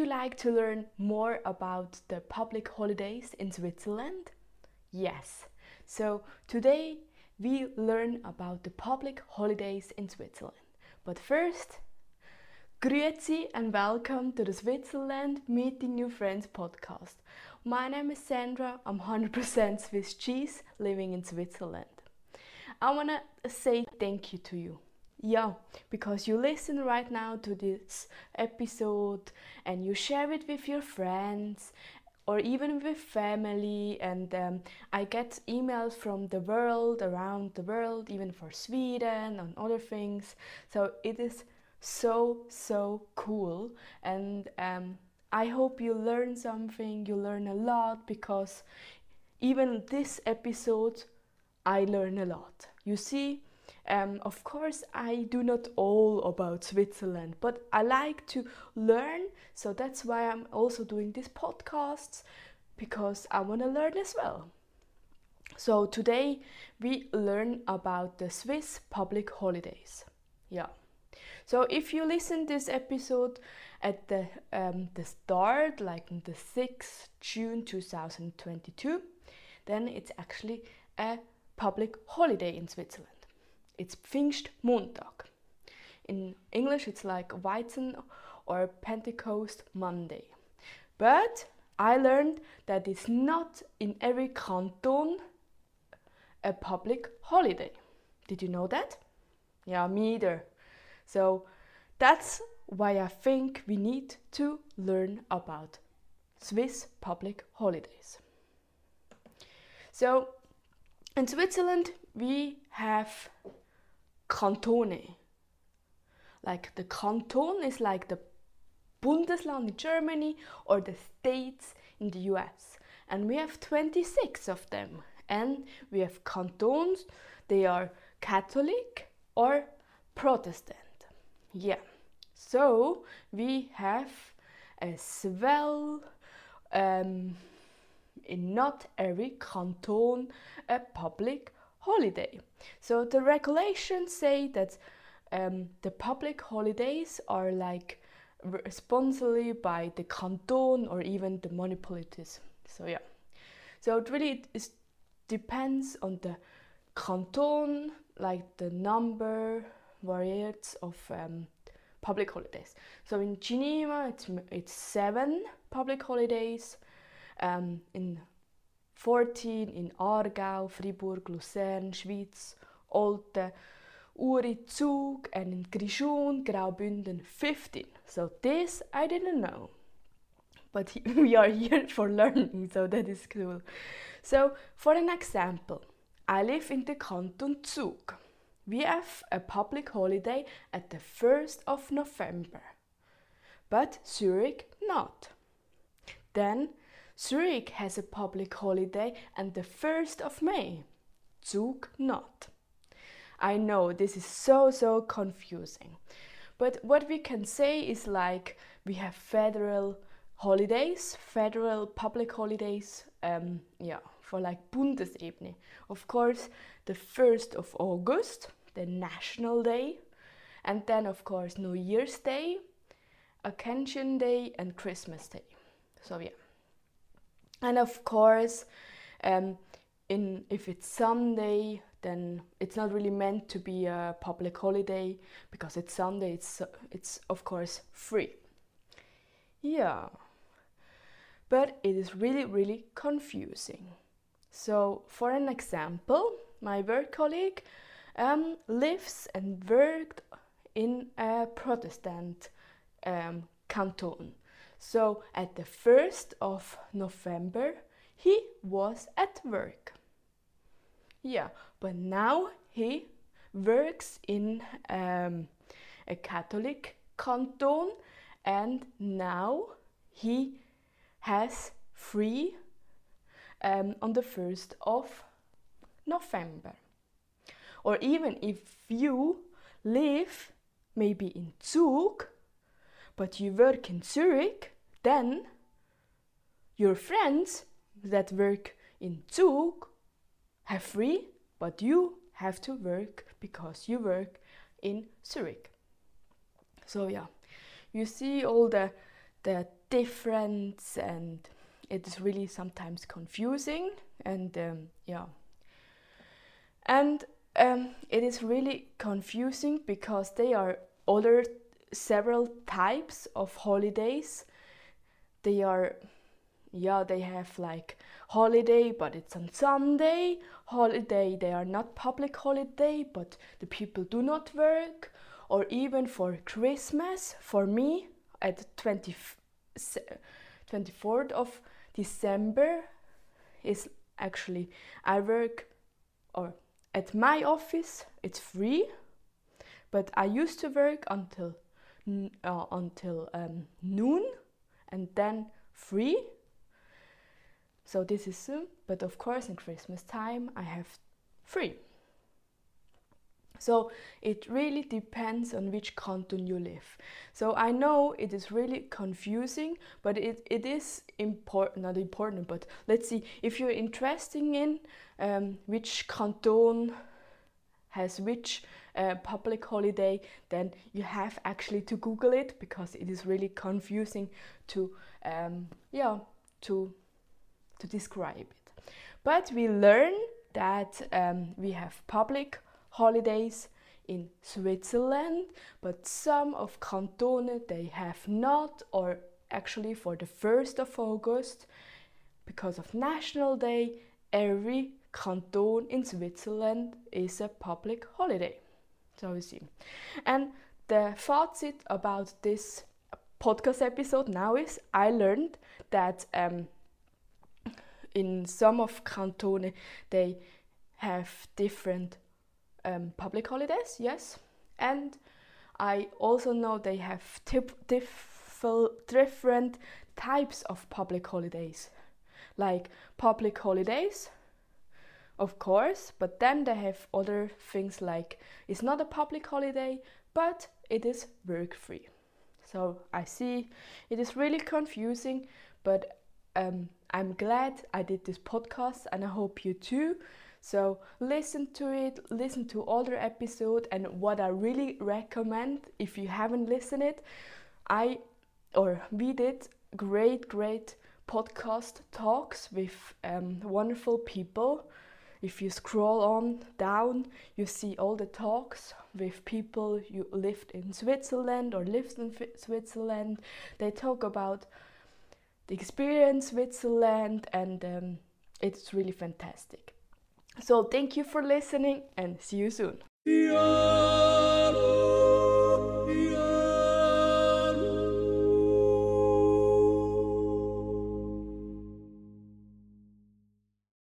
you like to learn more about the public holidays in Switzerland? Yes. So today we learn about the public holidays in Switzerland. But first, Grüezi and welcome to the Switzerland Meeting New Friends podcast. My name is Sandra. I'm 100% Swiss cheese living in Switzerland. I want to say thank you to you. Yeah, because you listen right now to this episode and you share it with your friends or even with family. And um, I get emails from the world, around the world, even for Sweden and other things. So it is so, so cool. And um, I hope you learn something, you learn a lot because even this episode, I learn a lot. You see, um, of course, I do not all about Switzerland, but I like to learn, so that's why I'm also doing these podcasts because I want to learn as well. So today we learn about the Swiss public holidays. Yeah. So if you listen this episode at the um, the start, like the 6th June 2022, then it's actually a public holiday in Switzerland. It's Pfingstmontag. In English, it's like Whitsun or Pentecost Monday. But I learned that it's not in every canton a public holiday. Did you know that? Yeah, me either. So that's why I think we need to learn about Swiss public holidays. So in Switzerland, we have cantone. Like the canton is like the Bundesland in Germany or the states in the US. And we have 26 of them. And we have cantons, they are Catholic or Protestant. Yeah. So we have as well um, in not every canton a public holiday. So the regulations say that um, the public holidays are like responsibly by the canton or even the municipalities. So yeah. So it really is, depends on the canton, like the number variants of um, public holidays. So in Geneva, it's, it's seven public holidays. Um, in 14 in Aargau, Fribourg, Lucerne, Schwyz, Olten, Uri, Zug, and in Grischun, Graubünden 15. So this I didn't know. But we are here for learning, so that is cool. So for an example, I live in the canton Zug. We have a public holiday at the 1st of November, but Zurich not. Then Zurich has a public holiday and the 1st of May. Zug not. I know this is so so confusing. But what we can say is like we have federal holidays, federal public holidays, um, yeah, for like Bundesebene. Of course, the 1st of August, the National Day, and then, of course, New Year's Day, Ascension Day, and Christmas Day. So, yeah. And of course, um, in if it's Sunday, then it's not really meant to be a public holiday because it's Sunday. It's it's of course free. Yeah, but it is really really confusing. So, for an example, my work colleague um, lives and worked in a Protestant um, canton. So at the 1st of November, he was at work. Yeah, but now he works in um, a Catholic canton and now he has free um, on the 1st of November. Or even if you live maybe in Zug, but you work in Zurich, then your friends that work in Zug have free, but you have to work because you work in Zurich. So yeah, you see all the the difference and it is really sometimes confusing and um, yeah and um, it is really confusing because they are other several types of holidays. They are yeah they have like holiday but it's on sunday. Holiday they are not public holiday but the people do not work. Or even for christmas for me at 20, 24th of december is actually i work or at my office it's free. But i used to work until uh, until um, noon and then free so this is soon, but of course in Christmas time I have free. So it really depends on which canton you live. So I know it is really confusing, but it, it is important, not important, but let's see, if you're interested in um, which canton has which uh, public holiday, then you have actually to Google it because it is really confusing to, um, yeah, to to describe it. But we learn that um, we have public holidays in Switzerland, but some of Cantone they have not, or actually for the 1st of August, because of National Day, every canton in Switzerland is a public holiday. So we see. And the fazit about this podcast episode now is I learned that um, in some of Cantone they have different um, public holidays, yes, and I also know they have diff, different types of public holidays, like public holidays, of course, but then they have other things like it's not a public holiday, but it is work free. So I see it is really confusing, but um, I'm glad I did this podcast and I hope you too. So listen to it, listen to other episode and what I really recommend if you haven't listened it, I or we did great great podcast talks with um, wonderful people. If you scroll on down, you see all the talks with people you lived in Switzerland or lived in Switzerland. They talk about the experience Switzerland and um, it's really fantastic. So thank you for listening and see you soon.